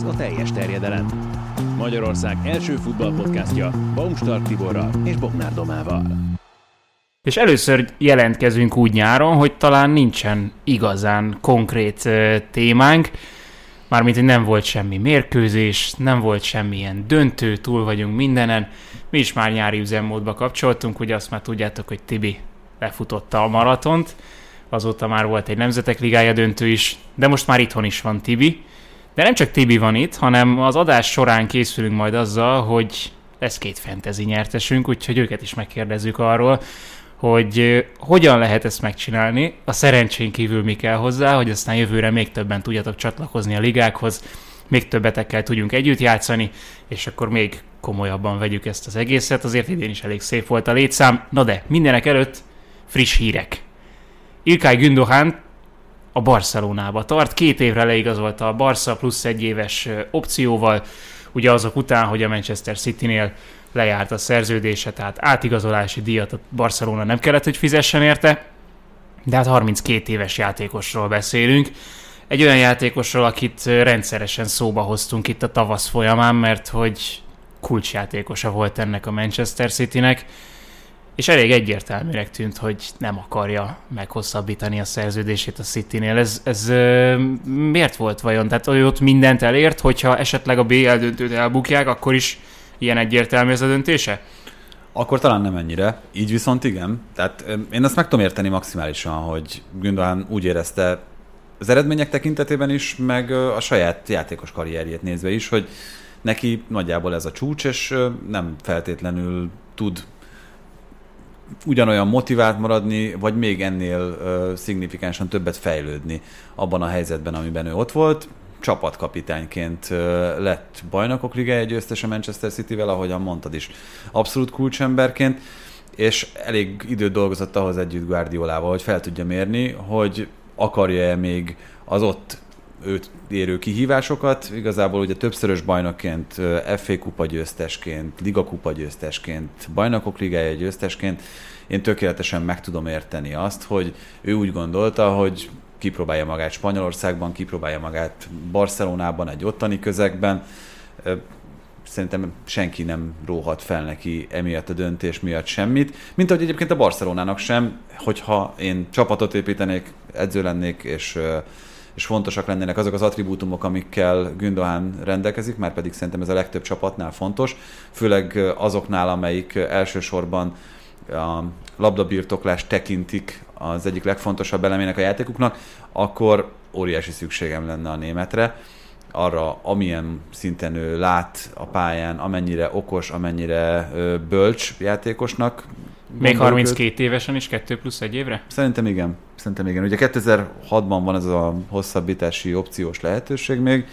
Ez a teljes terjedelem. Magyarország első futballpodcastja Baumstark Tiborral és Bognár Domával. És először jelentkezünk úgy nyáron, hogy talán nincsen igazán konkrét témánk, mármint, hogy nem volt semmi mérkőzés, nem volt semmilyen döntő, túl vagyunk mindenen. Mi is már nyári üzemmódba kapcsoltunk, ugye azt már tudjátok, hogy Tibi lefutotta a maratont, azóta már volt egy Nemzetek Ligája döntő is, de most már itthon is van Tibi. De nem csak Tibi van itt, hanem az adás során készülünk majd azzal, hogy lesz két fantasy nyertesünk, úgyhogy őket is megkérdezzük arról, hogy hogyan lehet ezt megcsinálni. A szerencsén kívül mi kell hozzá, hogy aztán jövőre még többen tudjatok csatlakozni a ligákhoz, még többetekkel tudjunk együtt játszani, és akkor még komolyabban vegyük ezt az egészet. Azért idén is elég szép volt a létszám. Na de, mindenek előtt friss hírek. Ilkay Gündogan a Barcelonába tart. Két évre leigazolta a Barca plusz egy éves opcióval, ugye azok után, hogy a Manchester City-nél lejárt a szerződése, tehát átigazolási díjat a Barcelona nem kellett, hogy fizessen érte, de hát 32 éves játékosról beszélünk. Egy olyan játékosról, akit rendszeresen szóba hoztunk itt a tavasz folyamán, mert hogy kulcsjátékosa volt ennek a Manchester Citynek és elég egyértelműnek tűnt, hogy nem akarja meghosszabbítani a szerződését a City-nél. Ez, ez miért volt vajon? Tehát hogy ott mindent elért, hogyha esetleg a BL döntőt elbukják, akkor is ilyen egyértelmű ez a döntése? Akkor talán nem ennyire, így viszont igen. Tehát én azt meg tudom érteni maximálisan, hogy Gündogan úgy érezte az eredmények tekintetében is, meg a saját játékos karrierjét nézve is, hogy neki nagyjából ez a csúcs, és nem feltétlenül tud ugyanolyan motivált maradni, vagy még ennél uh, szignifikánsan többet fejlődni abban a helyzetben, amiben ő ott volt. Csapatkapitányként uh, lett bajnokok ligája győztes a Manchester City-vel, ahogyan mondtad is, abszolút kulcsemberként, és elég időt dolgozott ahhoz együtt Guardiolával, hogy fel tudja mérni, hogy akarja-e még az ott őt érő kihívásokat. Igazából ugye többszörös bajnokként, FA kupa győztesként, Liga kupa győztesként, bajnokok ligája győztesként én tökéletesen meg tudom érteni azt, hogy ő úgy gondolta, hogy kipróbálja magát Spanyolországban, kipróbálja magát Barcelonában, egy ottani közegben. Szerintem senki nem róhat fel neki emiatt a döntés miatt semmit, mint ahogy egyébként a Barcelonának sem, hogyha én csapatot építenék, edző lennék, és és fontosak lennének azok az attribútumok, amikkel Gündogan rendelkezik, már pedig szerintem ez a legtöbb csapatnál fontos, főleg azoknál, amelyik elsősorban a labdabirtoklást tekintik az egyik legfontosabb elemének a játékuknak, akkor óriási szükségem lenne a németre, arra, amilyen szinten ő lát a pályán, amennyire okos, amennyire bölcs játékosnak. Még 32 őt. évesen is, 2 plusz egy évre? Szerintem igen. Szerintem igen. Ugye 2006-ban van ez a hosszabbítási opciós lehetőség még.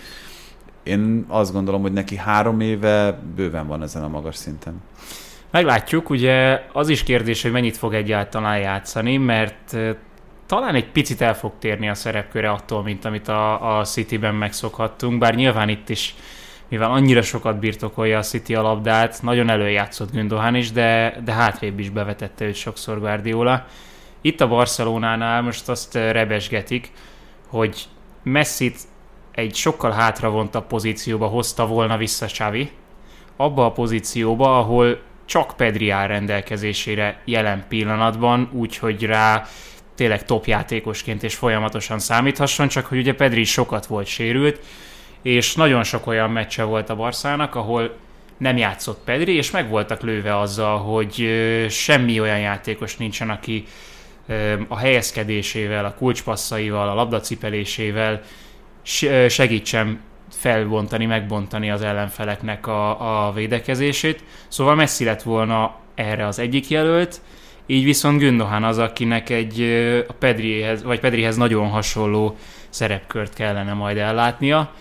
Én azt gondolom, hogy neki három éve bőven van ezen a magas szinten. Meglátjuk, ugye az is kérdés, hogy mennyit fog egyáltalán játszani, mert talán egy picit el fog térni a szerepköre attól, mint amit a, a City-ben megszokhattunk, bár nyilván itt is, mivel annyira sokat birtokolja a City a labdát, nagyon előjátszott Gündogan is, de, de hátrébb is bevetette őt sokszor Guardiola. Itt a Barcelonánál most azt rebesgetik, hogy Messit egy sokkal hátravontabb pozícióba hozta volna vissza Xavi, abba a pozícióba, ahol csak Pedri áll rendelkezésére jelen pillanatban, úgyhogy rá tényleg top játékosként és folyamatosan számíthasson, csak hogy ugye Pedri sokat volt sérült, és nagyon sok olyan meccse volt a Barszának, ahol nem játszott Pedri, és meg voltak lőve azzal, hogy semmi olyan játékos nincsen, aki a helyezkedésével, a kulcspasszaival, a labdacipelésével segítsen felbontani, megbontani az ellenfeleknek a, a védekezését. Szóval Messi lett volna erre az egyik jelölt, így viszont Gündohan az, akinek egy a Pedrihez, vagy Pedrihez nagyon hasonló szerepkört kellene majd ellátnia.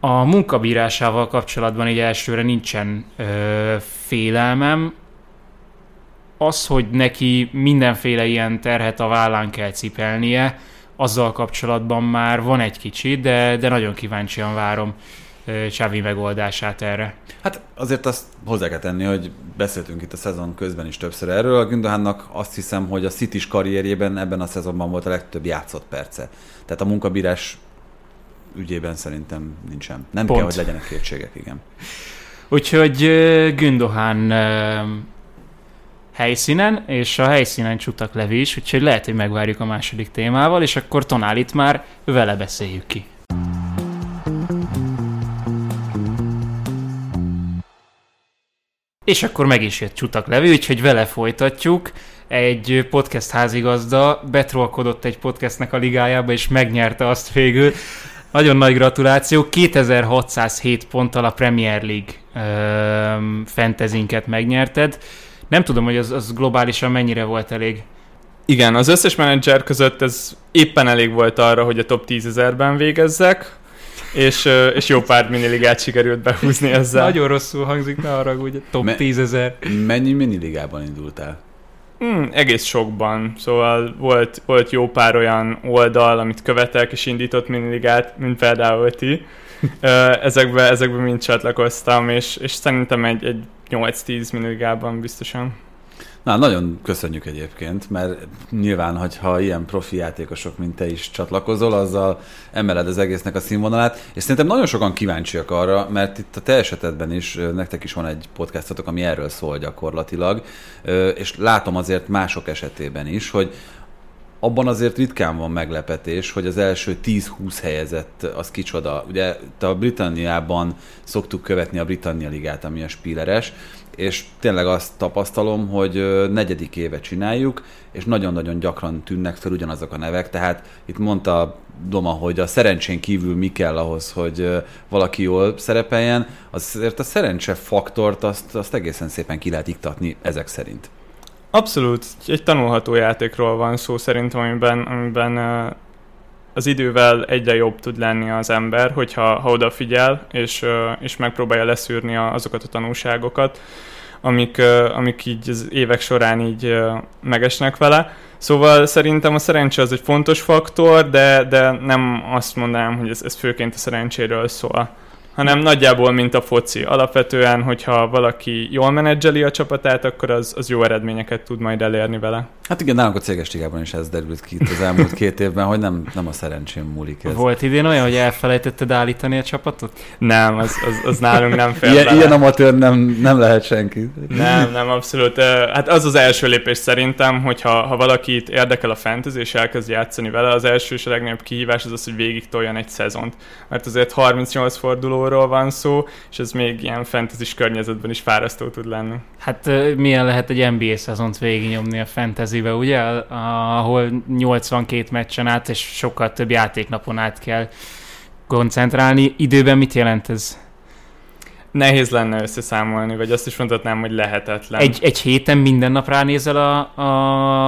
A munkabírásával kapcsolatban így elsőre nincsen ö, félelmem. Az, hogy neki mindenféle ilyen terhet a vállán kell cipelnie, azzal kapcsolatban már van egy kicsi, de, de nagyon kíváncsian várom Csávi megoldását erre. Hát azért azt hozzá kell tenni, hogy beszéltünk itt a szezon közben is többször erről. A Gündohánnak azt hiszem, hogy a city karrierjében ebben a szezonban volt a legtöbb játszott perce. Tehát a munkabírás ügyében szerintem nincsen. Nem Pont. kell, hogy legyenek kétségek, igen. Úgyhogy Gündohán helyszínen, és a helyszínen csuktak Levi is, úgyhogy lehet, hogy megvárjuk a második témával, és akkor Tonálit már vele beszéljük ki. És akkor meg is jött Csutak Levi, úgyhogy vele folytatjuk. Egy podcast házigazda betrolkodott egy podcastnek a ligájába, és megnyerte azt végül. Nagyon nagy gratuláció. 2607 ponttal a Premier League ö, fantazinket megnyerted. Nem tudom, hogy az, az globálisan mennyire volt elég. Igen, az összes menedzser között ez éppen elég volt arra, hogy a top 10 ezerben végezzek, és, és jó pár miniligát sikerült behúzni ezzel. Nagyon rosszul hangzik, ne arra, hogy top Me- 10 ezer. Mennyi miniligában indultál? Hmm, egész sokban. Szóval volt, volt jó pár olyan oldal, amit követek és indított miniligát, mint például ti. ezekbe, ezekbe mind csatlakoztam, és, és szerintem egy, egy 8-10 milligábban biztosan. Na, nagyon köszönjük egyébként, mert nyilván, hogyha ilyen profi játékosok, mint te is csatlakozol, azzal emeled az egésznek a színvonalát, és szerintem nagyon sokan kíváncsiak arra, mert itt a te esetedben is, nektek is van egy podcastotok, ami erről szól gyakorlatilag, és látom azért mások esetében is, hogy abban azért ritkán van meglepetés, hogy az első 10-20 helyezett az kicsoda. Ugye a Britanniában szoktuk követni a Britannia ligát, ami a spíleres, és tényleg azt tapasztalom, hogy negyedik éve csináljuk, és nagyon-nagyon gyakran tűnnek fel ugyanazok a nevek, tehát itt mondta Doma, hogy a szerencsén kívül mi kell ahhoz, hogy valaki jól szerepeljen, azért a szerencse faktort azt, azt egészen szépen ki lehet iktatni ezek szerint. Abszolút, egy tanulható játékról van szó szerintem, amiben, amiben az idővel egyre jobb tud lenni az ember, hogyha ha odafigyel, és, és megpróbálja leszűrni azokat a tanulságokat, amik, amik így az évek során így megesnek vele. Szóval szerintem a szerencse az egy fontos faktor, de, de nem azt mondanám, hogy ez, ez főként a szerencséről szól hanem nagyjából, mint a foci. Alapvetően, hogyha valaki jól menedzseli a csapatát, akkor az, az jó eredményeket tud majd elérni vele. Hát igen, nálunk a céges ligában is ez derült ki az elmúlt két évben, hogy nem, nem a szerencsém múlik ez. Volt idén olyan, hogy elfelejtetted állítani a csapatot? Nem, az, az, az nálunk nem fél ilyen, ilyen amatőr nem, nem lehet senki. Nem, nem, abszolút. Hát az az első lépés szerintem, hogyha ha valakit érdekel a fantasy és elkezd játszani vele, az első és a legnagyobb kihívás az az, hogy végig toljon egy szezont. Mert azért 38 fordulóról van szó, és ez még ilyen fantasy környezetben is fárasztó tud lenni. Hát milyen lehet egy NBA szezont végignyomni a fantasy fantasybe, ugye, ahol 82 meccsen át és sokkal több játéknapon át kell koncentrálni. Időben mit jelent ez? Nehéz lenne összeszámolni, vagy azt is mondhatnám, hogy lehetetlen. Egy, egy héten minden nap ránézel a,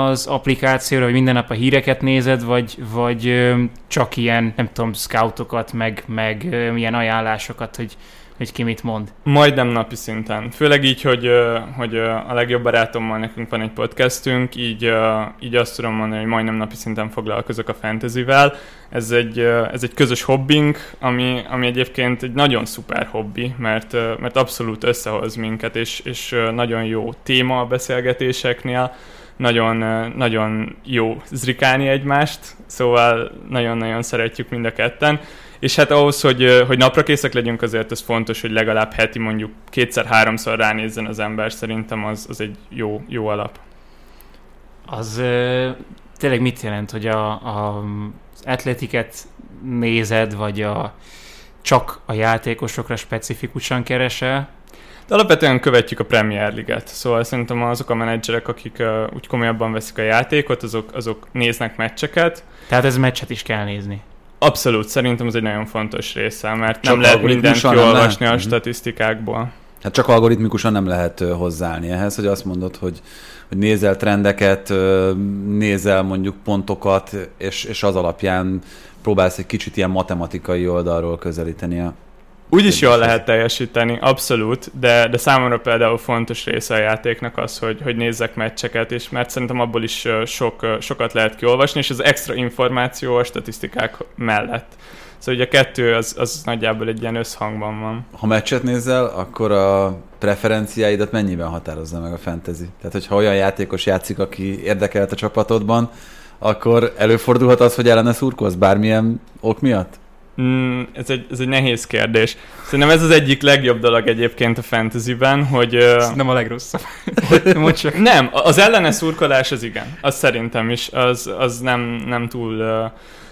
az applikációra, vagy minden nap a híreket nézed, vagy, vagy csak ilyen, nem tudom, scoutokat, meg, meg ilyen ajánlásokat, hogy hogy ki mit mond. Majdnem napi szinten. Főleg így, hogy, hogy a legjobb barátommal nekünk van egy podcastünk, így, így azt tudom mondani, hogy majdnem napi szinten foglalkozok a fantasyvel. Ez egy, ez egy közös hobbink, ami, ami egyébként egy nagyon szuper hobbi, mert, mert abszolút összehoz minket, és, és nagyon jó téma a beszélgetéseknél nagyon, nagyon jó zrikálni egymást, szóval nagyon-nagyon szeretjük mind a ketten, és hát ahhoz, hogy, hogy napra készek legyünk, azért ez fontos, hogy legalább heti mondjuk kétszer-háromszor ránézzen az ember, szerintem az, az egy jó, jó alap. Az tényleg mit jelent, hogy a, a, az atletiket nézed, vagy a, csak a játékosokra specifikusan keresel? De alapvetően követjük a Premier Liget, szóval szerintem azok a menedzserek, akik uh, úgy komolyabban veszik a játékot, azok, azok néznek meccseket. Tehát ez meccset is kell nézni. Abszolút, szerintem ez egy nagyon fontos része, mert Csak nem lehet mindent kiolvasni a mhm. statisztikákból. Hát csak algoritmikusan nem lehet hozzáállni ehhez, hogy azt mondod, hogy, hogy nézel trendeket, nézel mondjuk pontokat, és, és az alapján próbálsz egy kicsit ilyen matematikai oldalról közelíteni a úgy is jól lehet teljesíteni, abszolút, de, de számomra például fontos része a játéknak az, hogy, hogy nézzek meccseket, és mert szerintem abból is sok, sokat lehet kiolvasni, és az extra információ a statisztikák mellett. Szóval ugye a kettő az, az nagyjából egy ilyen összhangban van. Ha meccset nézel, akkor a preferenciáidat mennyiben határozza meg a fantasy? Tehát, hogyha olyan játékos játszik, aki érdekelt a csapatodban, akkor előfordulhat az, hogy ellene szurkolsz bármilyen ok miatt? Mm, ez, egy, ez egy nehéz kérdés. Szerintem ez az egyik legjobb dolog egyébként a fantasyben, hogy... Ez nem a legrosszabb. csak. Nem, az ellene szurkolás az igen. Az szerintem is, az, az nem, nem túl...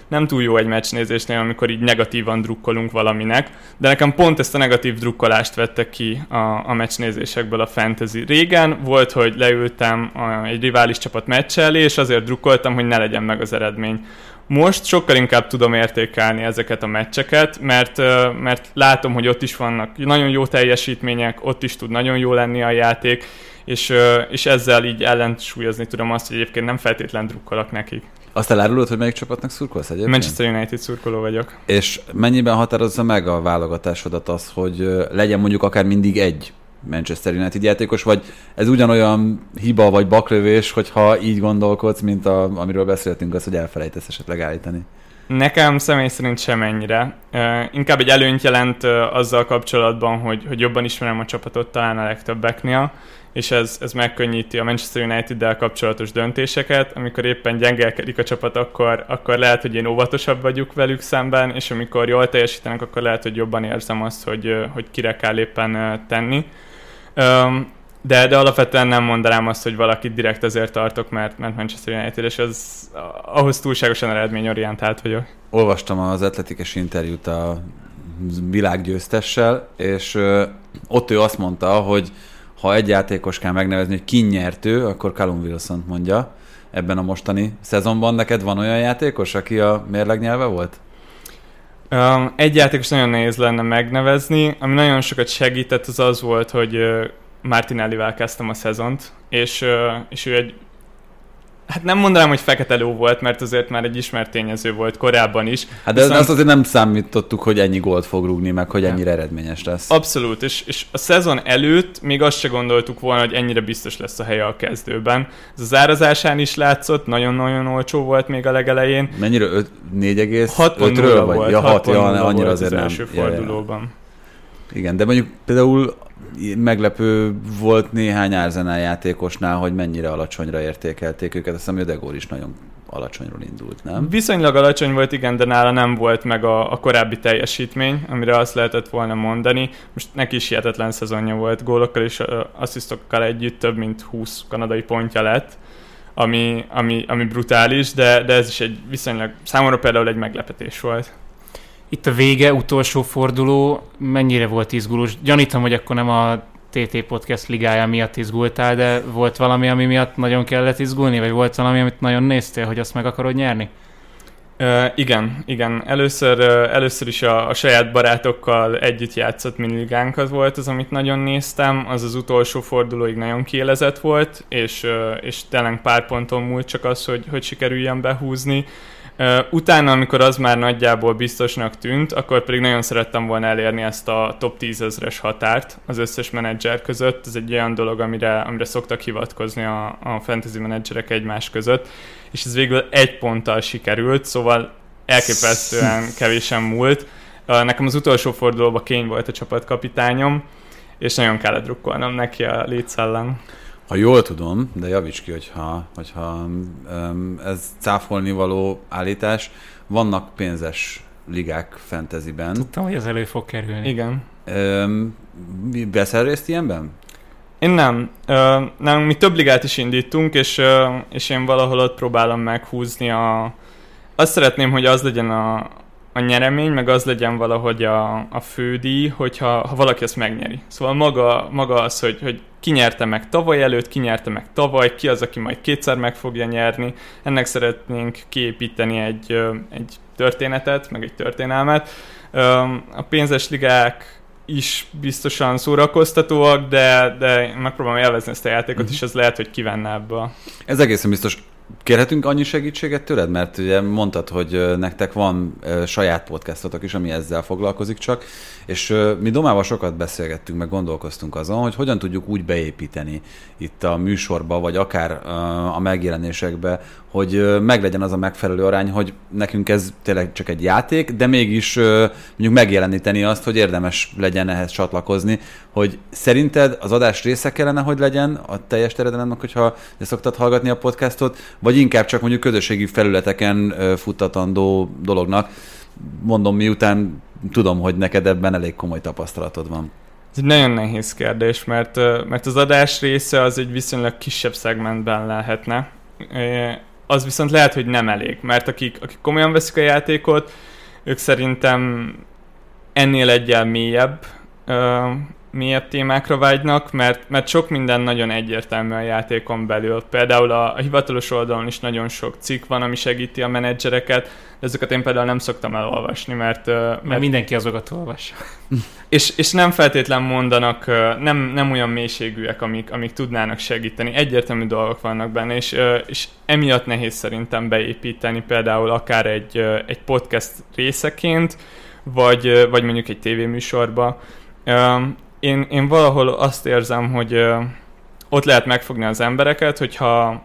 nem túl jó egy meccsnézésnél, amikor így negatívan drukkolunk valaminek, de nekem pont ezt a negatív drukkolást vette ki a, a meccsnézésekből a fantasy. Régen volt, hogy leültem egy rivális csapat meccs elé, és azért drukkoltam, hogy ne legyen meg az eredmény. Most sokkal inkább tudom értékelni ezeket a meccseket, mert, mert látom, hogy ott is vannak nagyon jó teljesítmények, ott is tud nagyon jó lenni a játék, és, és ezzel így ellensúlyozni tudom azt, hogy egyébként nem feltétlen drukkolok nekik. Azt elárulod, hogy melyik csapatnak szurkolsz egyébként? Manchester United szurkoló vagyok. És mennyiben határozza meg a válogatásodat az, hogy legyen mondjuk akár mindig egy Manchester United játékos, vagy ez ugyanolyan hiba vagy baklövés, hogyha így gondolkodsz, mint a, amiről beszéltünk, az, hogy elfelejtesz esetleg állítani? Nekem személy szerint sem inkább egy előnyt jelent uh, azzal kapcsolatban, hogy, hogy jobban ismerem a csapatot talán a legtöbbeknél, és ez, ez megkönnyíti a Manchester United-del kapcsolatos döntéseket. Amikor éppen gyengelkedik a csapat, akkor, akkor lehet, hogy én óvatosabb vagyok velük szemben, és amikor jól teljesítenek, akkor lehet, hogy jobban érzem azt, hogy, hogy kire kell éppen tenni. De, de alapvetően nem mondanám azt, hogy valakit direkt azért tartok, mert, mert Manchester United, és az, ahhoz túlságosan eredményorientált vagyok. Olvastam az atletikes interjút a világgyőztessel, és ö, ott ő azt mondta, hogy ha egy játékos kell megnevezni, hogy ki nyertő, akkor Callum wilson mondja ebben a mostani szezonban. Neked van olyan játékos, aki a mérlegnyelve volt? Egy játékos nagyon nehéz lenne megnevezni, ami nagyon sokat segített, az az volt, hogy uh, Martinellivel kezdtem a szezont, és, és ő egy Hát nem mondanám, hogy fekete ló volt, mert azért már egy ismert tényező volt korábban is. Hát de Viszont... azt azért nem számítottuk, hogy ennyi gólt fog rúgni, meg hogy ennyire eredményes lesz. Abszolút, és, és a szezon előtt még azt se gondoltuk volna, hogy ennyire biztos lesz a helye a kezdőben. Ez az árazásán is látszott, nagyon-nagyon olcsó volt még a legelején. Mennyire? 4,5-ről vagy? Volt, ja, 6, ja, annyira azért az nem. első fordulóban. Ja, ja. Igen, de mondjuk például meglepő volt néhány Arsenal játékosnál, hogy mennyire alacsonyra értékelték őket. Azt hiszem, hogy Degor is nagyon alacsonyról indult, nem? Viszonylag alacsony volt, igen, de nála nem volt meg a, a korábbi teljesítmény, amire azt lehetett volna mondani. Most neki is hihetetlen szezonja volt, gólokkal és asszisztokkal együtt több mint 20 kanadai pontja lett, ami, ami, ami brutális, de, de ez is egy viszonylag, számomra például egy meglepetés volt. Itt a vége, utolsó forduló, mennyire volt izgulós? Gyanítom, hogy akkor nem a TT Podcast ligája miatt izgultál, de volt valami, ami miatt nagyon kellett izgulni, vagy volt valami, amit nagyon néztél, hogy azt meg akarod nyerni? Uh, igen, igen. Először, uh, először is a, a saját barátokkal együtt játszott miniligánkat volt az, amit nagyon néztem. Az az utolsó fordulóig nagyon kielezett volt, és, uh, és tényleg pár ponton múlt csak az, hogy, hogy sikerüljen behúzni. Utána, amikor az már nagyjából biztosnak tűnt, akkor pedig nagyon szerettem volna elérni ezt a top 10 ezres határt az összes menedzser között. Ez egy olyan dolog, amire, amire szoktak hivatkozni a, a fantasy menedzserek egymás között, és ez végül egy ponttal sikerült, szóval elképesztően kevésen múlt. Nekem az utolsó fordulóban Kény volt a csapatkapitányom, és nagyon kellett drukkolnom neki a Leeds ellen. Ha jól tudom, de javíts ki, hogyha, hogyha um, ez cáfolni való állítás, vannak pénzes ligák fantasyben. Tudtam, hogy ez elő fog kerülni. Igen. Um, veszel részt ilyenben? Én nem. Uh, nem. Mi több ligát is indítunk, és, uh, és én valahol ott próbálom meghúzni a... Azt szeretném, hogy az legyen a, a nyeremény, meg az legyen valahogy a, a fődíj, hogyha ha valaki ezt megnyeri. Szóval maga, maga az, hogy, hogy ki nyerte meg tavaly előtt, ki nyerte meg tavaly, ki az, aki majd kétszer meg fogja nyerni. Ennek szeretnénk kiépíteni egy, egy történetet, meg egy történelmet. A pénzes ligák is biztosan szórakoztatóak, de, de megpróbálom élvezni ezt a játékot, uh-huh. és ez lehet, hogy kivenne ebből. Ez egészen biztos. Kérhetünk annyi segítséget tőled? Mert ugye mondtad, hogy nektek van saját podcastotok is, ami ezzel foglalkozik csak, és mi Domával sokat beszélgettünk, meg gondolkoztunk azon, hogy hogyan tudjuk úgy beépíteni itt a műsorba, vagy akár a megjelenésekbe, hogy meglegyen az a megfelelő arány, hogy nekünk ez tényleg csak egy játék, de mégis mondjuk megjeleníteni azt, hogy érdemes legyen ehhez csatlakozni, hogy szerinted az adás része kellene, hogy legyen a teljes terjedelemnek, hogyha szoktad hallgatni a podcastot, vagy inkább csak mondjuk közösségi felületeken futtatandó dolognak. Mondom, miután tudom, hogy neked ebben elég komoly tapasztalatod van. Ez egy nagyon nehéz kérdés, mert, mert az adás része az egy viszonylag kisebb szegmentben lehetne. Az viszont lehet, hogy nem elég, mert akik, akik komolyan veszik a játékot, ők szerintem ennél egyel mélyebb mélyebb témákra vágynak, mert, mert sok minden nagyon egyértelmű a játékon belül. Például a, a hivatalos oldalon is nagyon sok cikk van, ami segíti a menedzsereket, de ezeket én például nem szoktam elolvasni, mert... Mert, mert mindenki azokat olvassa. és, és nem feltétlen mondanak, nem, nem olyan mélységűek, amik, amik tudnának segíteni. Egyértelmű dolgok vannak benne, és, és emiatt nehéz szerintem beépíteni például akár egy, egy podcast részeként, vagy, vagy mondjuk egy tévéműsorba én, én valahol azt érzem, hogy ott lehet megfogni az embereket, hogyha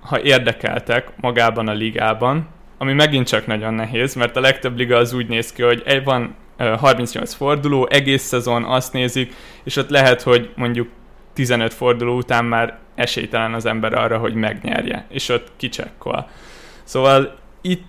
ha érdekeltek magában a ligában, ami megint csak nagyon nehéz, mert a legtöbb liga az úgy néz ki, hogy egy van ö, 38 forduló, egész szezon azt nézik, és ott lehet, hogy mondjuk 15 forduló után már esélytelen az ember arra, hogy megnyerje, és ott kicsekkol. Szóval itt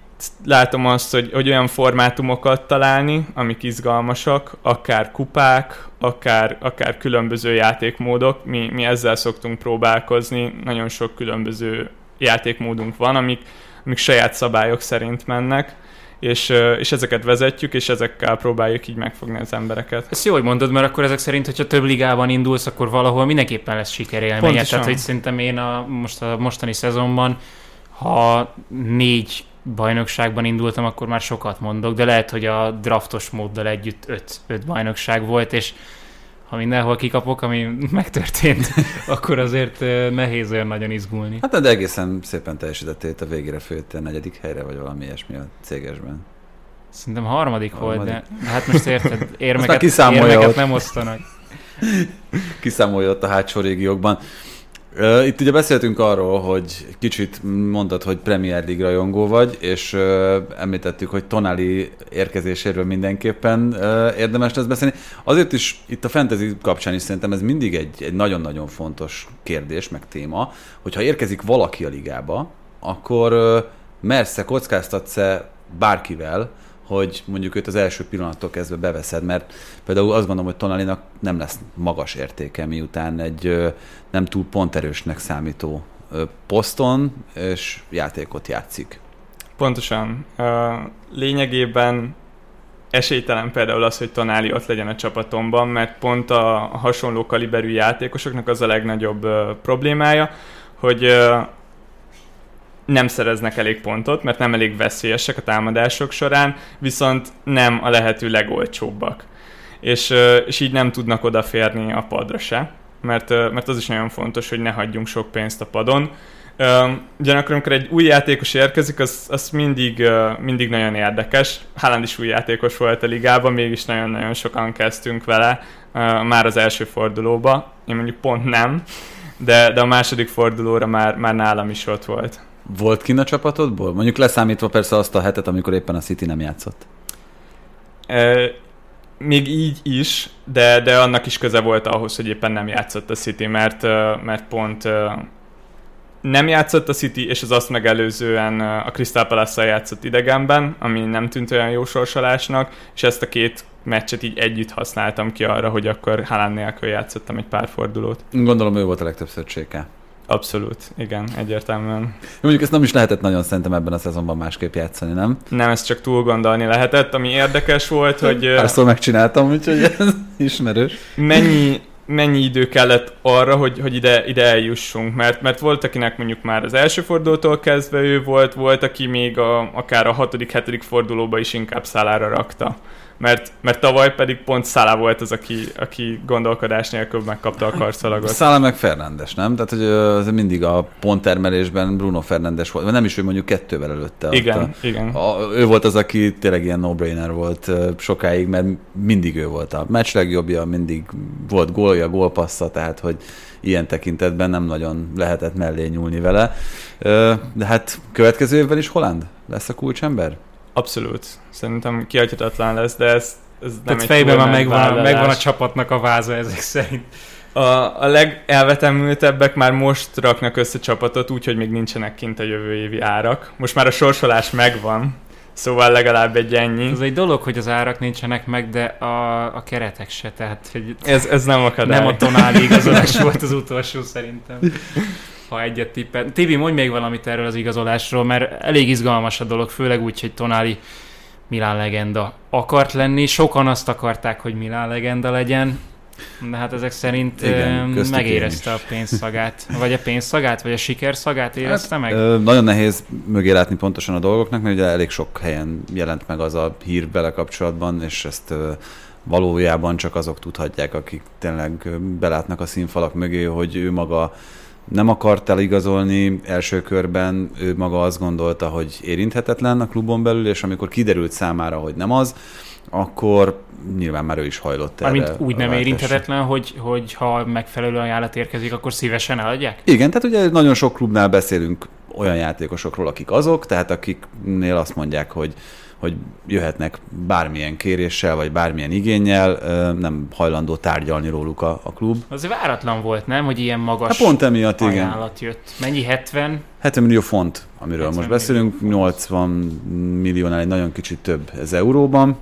látom azt, hogy, hogy olyan formátumokat találni, amik izgalmasak, akár kupák, akár, akár különböző játékmódok. Mi, mi ezzel szoktunk próbálkozni, nagyon sok különböző játékmódunk van, amik, amik saját szabályok szerint mennek, és, és ezeket vezetjük, és ezekkel próbáljuk így megfogni az embereket. Ezt jó, hogy mondod, mert akkor ezek szerint, hogyha több ligában indulsz, akkor valahol mindenképpen lesz sikerélménye. Tehát, hogy szerintem én a, most a mostani szezonban, ha négy bajnokságban indultam, akkor már sokat mondok, de lehet, hogy a draftos móddal együtt öt, öt bajnokság volt, és ha mindenhol kikapok, ami megtörtént, akkor azért nehéz olyan nagyon izgulni. Hát de egészen szépen teljesítettél a végére a negyedik helyre, vagy valami ilyesmi a cégesben. Szerintem harmadik, harmadik. volt, de hát most érted, érmeket, érmeket nem osztanak. Kiszámolja ott a hátsó régiókban. Itt ugye beszéltünk arról, hogy kicsit mondtad, hogy Premier League rajongó vagy, és említettük, hogy Tonali érkezéséről mindenképpen érdemes lesz beszélni. Azért is itt a fantasy kapcsán is szerintem ez mindig egy, egy nagyon-nagyon fontos kérdés, meg téma, hogyha érkezik valaki a ligába, akkor mersz-e, kockáztatsz-e bárkivel, hogy mondjuk őt az első pillanattól kezdve beveszed, mert például azt gondolom, hogy Tonalinak nem lesz magas értéke, miután egy nem túl ponterősnek számító poszton és játékot játszik. Pontosan. Lényegében esélytelen például az, hogy Tonali ott legyen a csapatomban, mert pont a hasonló kaliberű játékosoknak az a legnagyobb problémája, hogy nem szereznek elég pontot, mert nem elég veszélyesek a támadások során, viszont nem a lehető legolcsóbbak. És, és így nem tudnak odaférni a padra se, mert, mert az is nagyon fontos, hogy ne hagyjunk sok pénzt a padon. Ugyanakkor, amikor egy új játékos érkezik, az, az mindig, mindig nagyon érdekes. Haaland is új játékos volt a ligában, mégis nagyon-nagyon sokan kezdtünk vele már az első fordulóba. Én mondjuk pont nem, de, de a második fordulóra már, már nálam is ott volt. Volt kin a csapatodból? Mondjuk leszámítva persze azt a hetet, amikor éppen a City nem játszott. E, még így is, de, de annak is köze volt ahhoz, hogy éppen nem játszott a City, mert, mert pont nem játszott a City, és az azt megelőzően a Crystal palace játszott idegenben, ami nem tűnt olyan jó sorsolásnak, és ezt a két meccset így együtt használtam ki arra, hogy akkor Haaland nélkül játszottam egy pár fordulót. Gondolom ő volt a legtöbbször cséke. Abszolút, igen, egyértelműen. Mondjuk ezt nem is lehetett nagyon szerintem ebben a szezonban másképp játszani, nem? Nem, ezt csak túl gondolni lehetett. Ami érdekes volt, hogy... Párszor megcsináltam, úgyhogy ez ismerős. Mennyi, mennyi idő kellett arra, hogy, hogy ide, ide eljussunk, mert, mert volt, akinek mondjuk már az első fordulótól kezdve ő volt, volt, aki még a, akár a hatodik, hetedik fordulóba is inkább szálára rakta mert, mert tavaly pedig pont Szálá volt az, aki, aki gondolkodás nélkül megkapta a karszalagot. Szálá meg Fernándes, nem? Tehát, hogy az mindig a ponttermelésben Bruno Fernándes volt, nem is, hogy mondjuk kettővel előtte. Igen, a, igen. A, ő volt az, aki tényleg ilyen no-brainer volt sokáig, mert mindig ő volt a meccs legjobbja, mindig volt gólja, gólpassza, tehát, hogy ilyen tekintetben nem nagyon lehetett mellé nyúlni vele. De hát következő évben is Holland lesz a kulcsember? Abszolút. Szerintem kihagyhatatlan lesz, de ez, ez nem Tehát egy fejben már megvan, vállalás. megvan a csapatnak a váza ezek szerint. A, a legelvetemültebbek már most raknak össze csapatot, úgyhogy még nincsenek kint a jövő évi árak. Most már a sorsolás megvan, szóval legalább egy ennyi. Ez egy dolog, hogy az árak nincsenek meg, de a, a keretek se, tehát hogy Ez, ez nem akadály. nem a tonáli igazolás volt az utolsó szerintem. Ha egyet tippel. Tibi, mondj még valamit erről az igazolásról, mert elég izgalmas a dolog, főleg úgy, hogy Tonáli Milán legenda akart lenni. Sokan azt akarták, hogy Milán legenda legyen, de hát ezek szerint Igen, megérezte a pénzszagát. Vagy a pénzszagát, vagy a sikerszagát érezte meg? Ö, nagyon nehéz mögé látni pontosan a dolgoknak, mert ugye elég sok helyen jelent meg az a hír vele kapcsolatban, és ezt ö, valójában csak azok tudhatják, akik tényleg belátnak a színfalak mögé, hogy ő maga nem akart eligazolni első körben, ő maga azt gondolta, hogy érinthetetlen a klubon belül, és amikor kiderült számára, hogy nem az, akkor nyilván már ő is hajlott erre. Mármint úgy nem érinthetetlen, hogy, hogy ha megfelelő ajánlat érkezik, akkor szívesen eladják? Igen, tehát ugye nagyon sok klubnál beszélünk olyan játékosokról, akik azok, tehát akiknél azt mondják, hogy hogy jöhetnek bármilyen kéréssel, vagy bármilyen igényel, nem hajlandó tárgyalni róluk a, a klub. Az váratlan volt, nem? Hogy ilyen magas Hát pont emiatt, igen. jött. Mennyi? 70? 70 millió font, amiről 70 most beszélünk, 80 milliónál egy nagyon kicsit több ez euróban.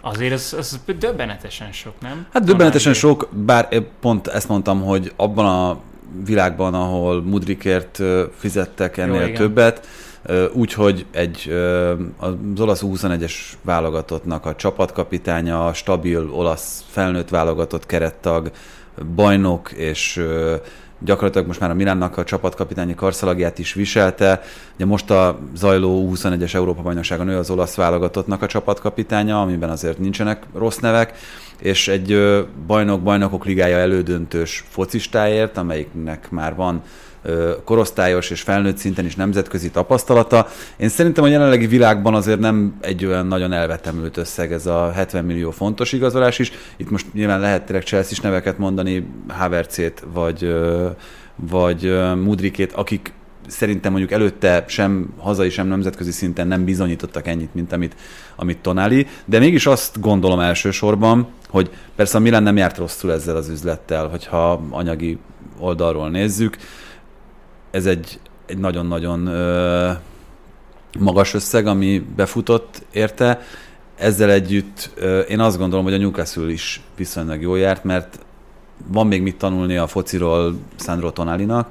Azért ez, ez döbbenetesen sok, nem? Hát döbbenetesen Tonáli. sok, bár pont ezt mondtam, hogy abban a világban, ahol Mudrikért fizettek ennél igen. többet, úgyhogy egy az olasz 21-es válogatottnak a csapatkapitánya, a stabil olasz felnőtt válogatott kerettag, bajnok, és gyakorlatilag most már a Milánnak a csapatkapitányi karszalagját is viselte. Ugye most a zajló 21-es Európa-bajnokságon ő az olasz válogatottnak a csapatkapitánya, amiben azért nincsenek rossz nevek, és egy bajnok-bajnokok ligája elődöntős focistáért, amelyiknek már van korosztályos és felnőtt szinten is nemzetközi tapasztalata. Én szerintem a jelenlegi világban azért nem egy olyan nagyon elvetemült összeg ez a 70 millió fontos igazolás is. Itt most nyilván lehet tényleg Chelsea neveket mondani, Havertzét vagy, vagy Mudrikét, akik szerintem mondjuk előtte sem hazai, sem nemzetközi szinten nem bizonyítottak ennyit, mint amit, amit Tonali, de mégis azt gondolom elsősorban, hogy persze a Milan nem járt rosszul ezzel az üzlettel, hogyha anyagi oldalról nézzük, ez egy, egy nagyon-nagyon magas összeg, ami befutott érte. Ezzel együtt én azt gondolom, hogy a Newcastle is viszonylag jól járt, mert van még mit tanulni a fociról Sandro Tonalinak,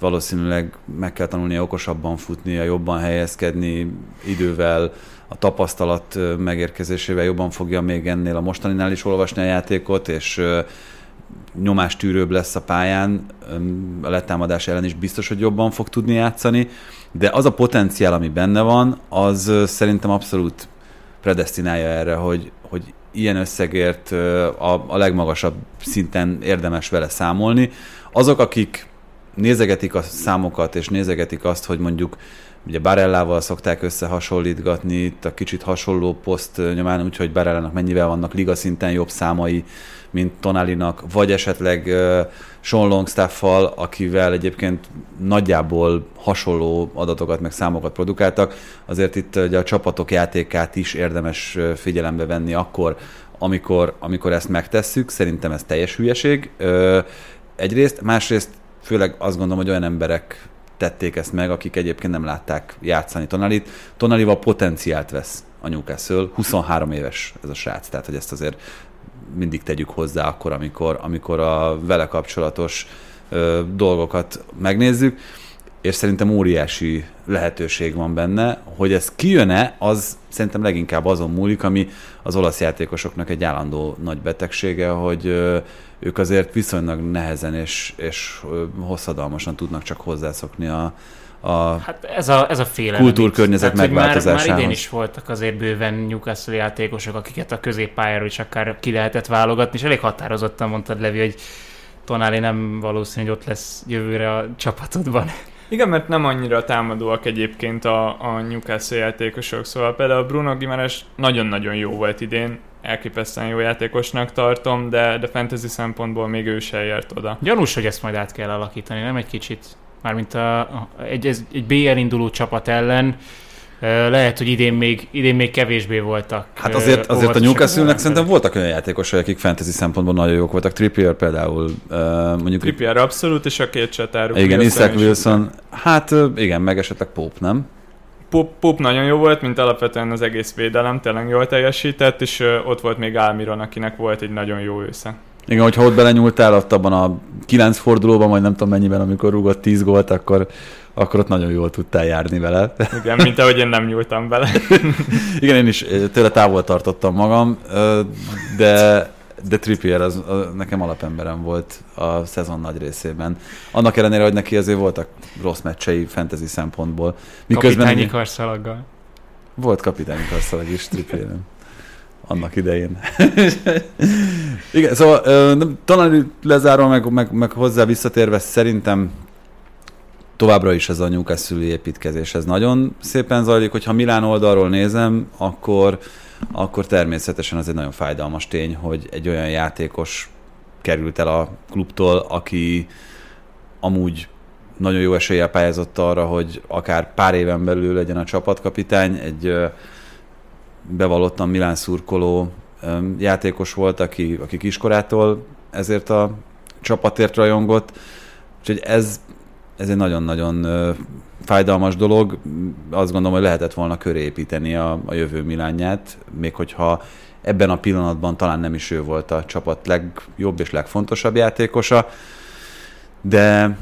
valószínűleg meg kell tanulnia okosabban futnia, jobban helyezkedni idővel, a tapasztalat megérkezésével jobban fogja még ennél a mostaninál is olvasni a játékot, és nyomástűrőbb lesz a pályán, a letámadás ellen is biztos, hogy jobban fog tudni játszani, de az a potenciál, ami benne van, az szerintem abszolút predestinálja erre, hogy, hogy ilyen összegért a, a legmagasabb szinten érdemes vele számolni. Azok, akik nézegetik a számokat, és nézegetik azt, hogy mondjuk ugye Barellával szokták összehasonlítgatni, itt a kicsit hasonló poszt nyomán, úgyhogy Barellának mennyivel vannak liga szinten jobb számai, mint Tonalinak, vagy esetleg uh, Sean Longstaffal, akivel egyébként nagyjából hasonló adatokat meg számokat produkáltak, azért itt ugye a csapatok játékát is érdemes figyelembe venni akkor, amikor, amikor ezt megtesszük. Szerintem ez teljes hülyeség. Egyrészt, másrészt főleg azt gondolom, hogy olyan emberek tették ezt meg, akik egyébként nem látták játszani Tonalit. Tonalival potenciált vesz a Newcastle, 23 éves ez a srác, tehát hogy ezt azért mindig tegyük hozzá akkor, amikor, amikor a vele kapcsolatos ö, dolgokat megnézzük, és szerintem óriási lehetőség van benne, hogy ez kijön-e, az szerintem leginkább azon múlik, ami az olasz játékosoknak egy állandó nagy betegsége, hogy ö, ők azért viszonylag nehezen és, és hosszadalmasan tudnak csak hozzászokni a, a Hát ez a, ez a félelem. Kultúrkörnyezet. Tehát, hogy már, már megváltozásához. idén is voltak azért bőven Newcastle játékosok, akiket a középpályáról is akár ki lehetett válogatni, és elég határozottan mondtad, Levi, hogy Tonali nem valószínű, hogy ott lesz jövőre a csapatodban. Igen, mert nem annyira támadóak egyébként a, a Newcastle játékosok, szóval például Bruno Gimares nagyon-nagyon jó volt idén, elképesztően jó játékosnak tartom, de, de fantasy szempontból még ő se ért oda. Gyanús, hogy ezt majd át kell alakítani, nem egy kicsit? Mármint a, a, egy, ez- egy BL induló csapat ellen lehet, hogy idén még, idén még kevésbé voltak. Hát azért, azért a Newcastle-nek szerintem voltak olyan játékosai, akik fantasy szempontból nagyon jók voltak. Trippier például, mondjuk... Trippier abszolút, és a két csatáruk. igen, Isaac is. Wilson. Hát igen, meg esetleg Pope, nem? Pop nagyon jó volt, mint alapvetően az egész védelem, tényleg jól teljesített, és ott volt még Almiron, akinek volt egy nagyon jó ősze. Igen, hogyha ott belenyúltál, ott abban a kilenc fordulóban, majd nem tudom mennyiben, amikor rúgott 10 gólt, akkor, akkor ott nagyon jól tudtál járni vele. Igen, mint ahogy én nem nyúltam bele. Igen, én is tőle távol tartottam magam, de, de Trippier az, az nekem alapemberem volt a szezon nagy részében. Annak ellenére, hogy neki azért voltak rossz meccsei fantasy szempontból. Miközben Kapitányi ugye- karszalaggal. volt kapitányi karszalag is Trippieren. Annak idején. Igen, szóval ö, talán lezárva, meg, meg, meg hozzá visszatérve, szerintem továbbra is ez a newcastle építkezés, ez nagyon szépen zajlik. Hogyha Milán oldalról nézem, akkor, akkor természetesen az egy nagyon fájdalmas tény, hogy egy olyan játékos került el a klubtól, aki amúgy nagyon jó eséllyel pályázott arra, hogy akár pár éven belül legyen a csapatkapitány, egy bevallottan Milán szurkoló játékos volt, aki, aki kiskorától ezért a csapatért rajongott, úgyhogy ez, ez egy nagyon-nagyon fájdalmas dolog. Azt gondolom, hogy lehetett volna köré építeni a, a jövő Milánját, még hogyha ebben a pillanatban talán nem is ő volt a csapat legjobb és legfontosabb játékosa, de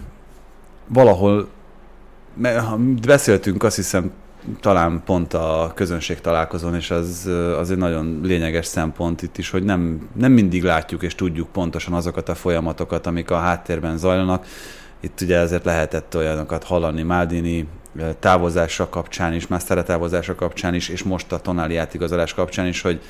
valahol beszéltünk azt hiszem talán pont a közönség találkozón, és az, az egy nagyon lényeges szempont itt is, hogy nem, nem mindig látjuk és tudjuk pontosan azokat a folyamatokat, amik a háttérben zajlanak. Itt ugye ezért lehetett olyanokat hallani Maldini távozása kapcsán is, Master távozása kapcsán is, és most a Tonali átigazolás kapcsán is, hogy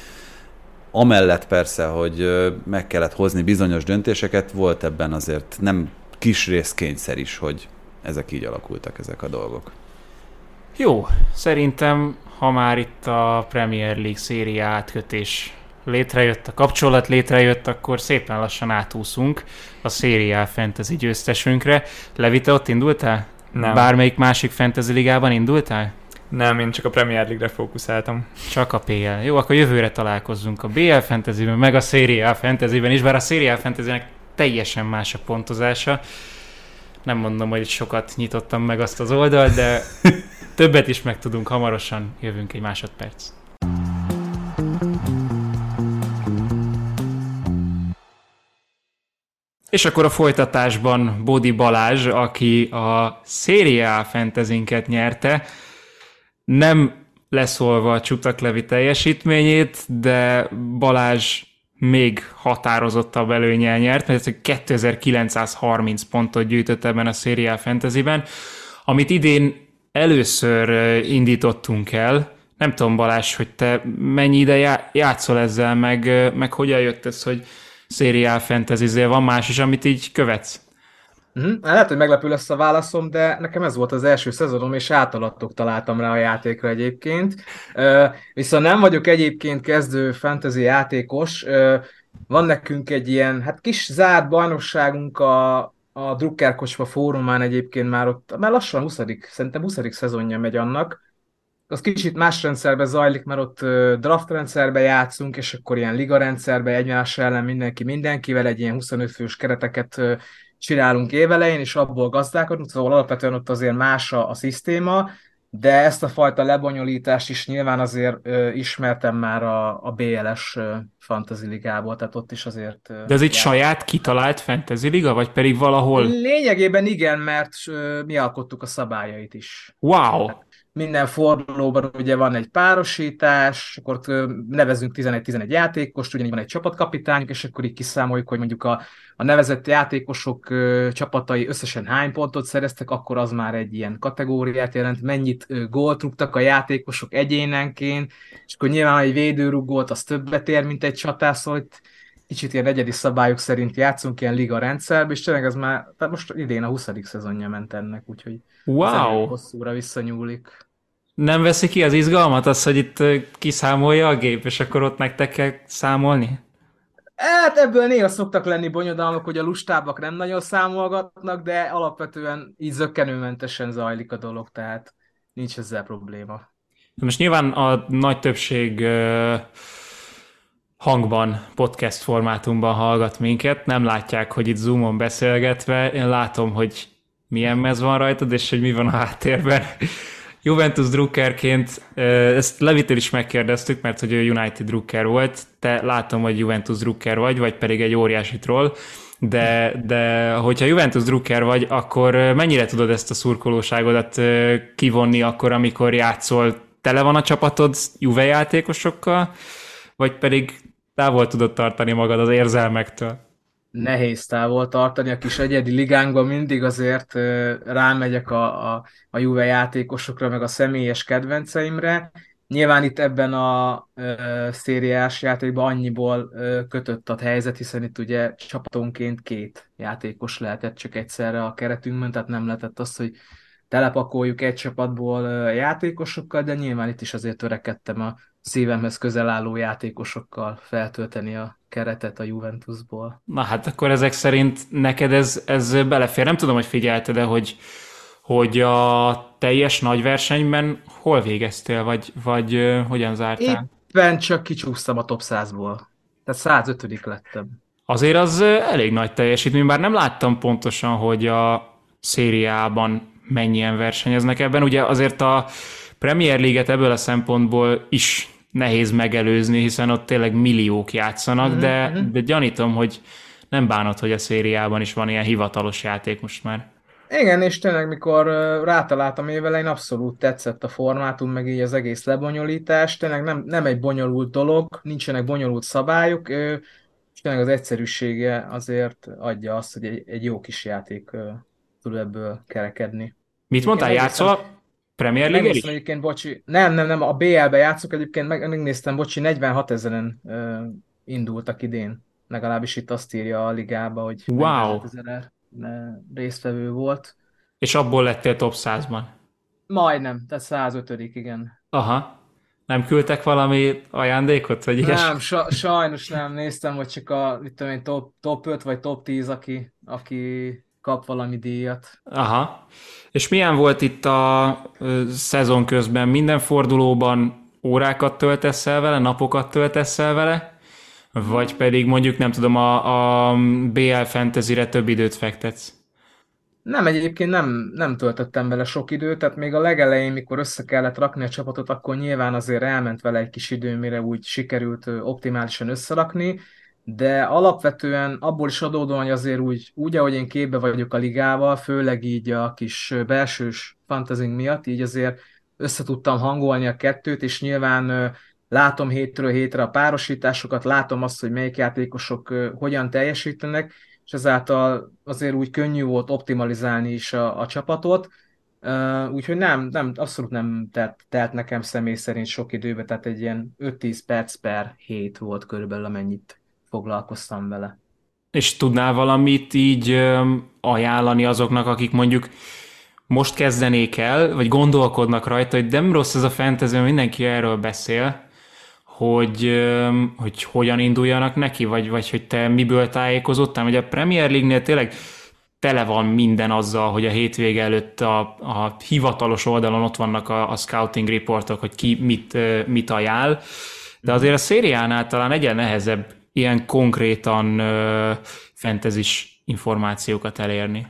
amellett persze, hogy meg kellett hozni bizonyos döntéseket, volt ebben azért nem kis rész kényszer is, hogy ezek így alakultak, ezek a dolgok. Jó, szerintem, ha már itt a Premier League széria átkötés létrejött, a kapcsolat létrejött, akkor szépen lassan átúszunk a szériá fantasy győztesünkre. Levi, te ott indultál? Nem. Bármelyik másik fantasy ligában indultál? Nem, én csak a Premier League-re fókuszáltam. Csak a PL. Jó, akkor jövőre találkozzunk a BL fantasyben, meg a Serie A fantasyben is, bár a Serie A fantasynek teljesen más a pontozása. Nem mondom, hogy sokat nyitottam meg azt az oldalt, de többet is megtudunk hamarosan. Jövünk egy másodperc. És akkor a folytatásban Bodi Balázs, aki a Serie A nyerte, nem leszólva a Csutaklevi teljesítményét, de Balázs még határozottabb előnyel nyert, mert ez 2930 pontot gyűjtött ebben a Serie A amit idén először indítottunk el. Nem tudom, Balázs, hogy te mennyi ide já- játszol ezzel, meg, meg hogyan jött ez, hogy A fantasy van más is, amit így követsz? Uh-huh. Lehet, hogy meglepő lesz a válaszom, de nekem ez volt az első szezonom, és átalattok találtam rá a játékra egyébként. Uh, viszont nem vagyok egyébként kezdő fantasy játékos. Uh, van nekünk egy ilyen, hát kis zárt bajnokságunk a, a Drucker Kocsma fórumán egyébként már ott, már lassan 20. szerintem 20. szezonja megy annak. Az kicsit más rendszerbe zajlik, mert ott draft rendszerbe játszunk, és akkor ilyen liga rendszerbe egymás ellen mindenki mindenkivel egy ilyen 25 fős kereteket csinálunk évelején, és abból gazdálkodunk, szóval alapvetően ott azért más a, a szisztéma, de ezt a fajta lebonyolítást is nyilván azért ö, ismertem már a, a BLS ö, fantasy ligából, tehát ott is azért... ö, De ez egy saját kitalált fantasy liga, vagy pedig valahol? Lényegében igen, mert ö, mi alkottuk a szabályait is. Wow! Minden fordulóban ugye van egy párosítás, akkor nevezünk 11-11 játékost, ugyanígy van egy csapatkapitányunk, és akkor így kiszámoljuk, hogy mondjuk a, a nevezett játékosok ö, csapatai összesen hány pontot szereztek, akkor az már egy ilyen kategóriát jelent, mennyit ö, gólt rúgtak a játékosok egyénenként, és akkor nyilván egy védőrugót az többet ér, mint egy csatás, szóval itt kicsit ilyen egyedi szabályok szerint játszunk ilyen liga rendszerbe, és tényleg ez már, tehát most idén a 20. szezonja ment ennek, úgyhogy wow. hosszúra visszanyúlik. Nem veszi ki az izgalmat az, hogy itt kiszámolja a gép, és akkor ott nektek kell számolni? Hát ebből néha szoktak lenni bonyodalmak, hogy a lustábbak nem nagyon számolgatnak, de alapvetően így zöggenőmentesen zajlik a dolog, tehát nincs ezzel probléma. Most nyilván a nagy többség hangban, podcast formátumban hallgat minket, nem látják, hogy itt Zoomon beszélgetve, én látom, hogy milyen mez van rajtad, és hogy mi van a háttérben. Juventus drukkerként, ezt Levitől is megkérdeztük, mert hogy ő United drukker volt, te látom, hogy Juventus drukker vagy, vagy pedig egy óriási troll, de, de hogyha Juventus drukker vagy, akkor mennyire tudod ezt a szurkolóságodat kivonni akkor, amikor játszol, tele van a csapatod Juve játékosokkal, vagy pedig távol tudod tartani magad az érzelmektől? Nehéz távol tartani. A kis egyedi ligánkban mindig azért rámegyek a, a, a Juve játékosokra, meg a személyes kedvenceimre. Nyilván itt ebben a ö, szériás játékban annyiból ö, kötött a helyzet, hiszen itt ugye csapatonként két játékos lehetett csak egyszerre a keretünkben, tehát nem lehetett az, hogy telepakoljuk egy csapatból játékosokkal, de nyilván itt is azért törekedtem a szívemhez közel álló játékosokkal feltölteni a keretet a Juventusból. Na hát akkor ezek szerint neked ez, ez belefér. Nem tudom, hogy figyelted de hogy, hogy a teljes nagy versenyben hol végeztél, vagy, vagy hogyan zártál? Éppen csak kicsúsztam a top 100-ból. Tehát 105 lettem. Azért az elég nagy teljesítmény, bár nem láttam pontosan, hogy a szériában mennyien versenyeznek ebben. Ugye azért a Premier League-et ebből a szempontból is nehéz megelőzni, hiszen ott tényleg milliók játszanak, mm-hmm. de, mhm. de gyanítom, hogy nem bánod, hogy a szériában is van ilyen hivatalos játék most már. Igen, és tényleg mikor rátaláltam évelején, abszolút tetszett a formátum, meg így az egész lebonyolítás. Tényleg nem, nem egy bonyolult dolog, nincsenek bonyolult szabályok, és tényleg az egyszerűsége azért adja azt, hogy egy, egy jó kis játék tud ebből kerekedni. Mit mondtál, játszol? Premier League is? egyébként, bocsi, nem, nem, nem, a BL-be játszok egyébként, meg, megnéztem, bocsi, 46 ezeren uh, indultak idén, legalábbis itt azt írja a ligába, hogy wow. ezer résztvevő volt. És abból lettél top 100-ban? Majdnem, tehát 105 igen. Aha. Nem küldtek valami ajándékot, vagy ilyes? Nem, sa- sajnos nem. Néztem, hogy csak a mit tudom én, top, top 5 vagy top 10, aki, aki kap valami díjat. Aha. És milyen volt itt a szezon közben? Minden fordulóban órákat töltesz el vele, napokat töltesz el vele? Vagy pedig mondjuk nem tudom, a, a BL Fantasy-re több időt fektetsz? Nem, egyébként nem, nem töltöttem vele sok időt, tehát még a legelején, mikor össze kellett rakni a csapatot, akkor nyilván azért elment vele egy kis idő, mire úgy sikerült optimálisan összerakni, de alapvetően abból is adódóan, hogy azért úgy, úgy, ahogy én képbe vagyok a ligával, főleg így a kis belsős fantazing miatt, így azért össze tudtam hangolni a kettőt, és nyilván látom hétről hétre a párosításokat, látom azt, hogy melyik játékosok hogyan teljesítenek, és ezáltal azért úgy könnyű volt optimalizálni is a, a csapatot, Uh, úgyhogy nem, nem, abszolút nem telt, telt nekem személy szerint sok időbe, tehát egy ilyen 5-10 perc per hét volt körülbelül, amennyit foglalkoztam vele. És tudnál valamit így ajánlani azoknak, akik mondjuk most kezdenék el, vagy gondolkodnak rajta, hogy nem rossz ez a fantasy, mindenki erről beszél, hogy, hogy hogyan induljanak neki, vagy, vagy hogy te miből tájékozottál, hogy a Premier League-nél tényleg tele van minden azzal, hogy a hétvége előtt a, a hivatalos oldalon ott vannak a, a scouting reportok, hogy ki mit, mit ajánl, de azért a szériánál talán egyen nehezebb ilyen konkrétan fentezis információkat elérni?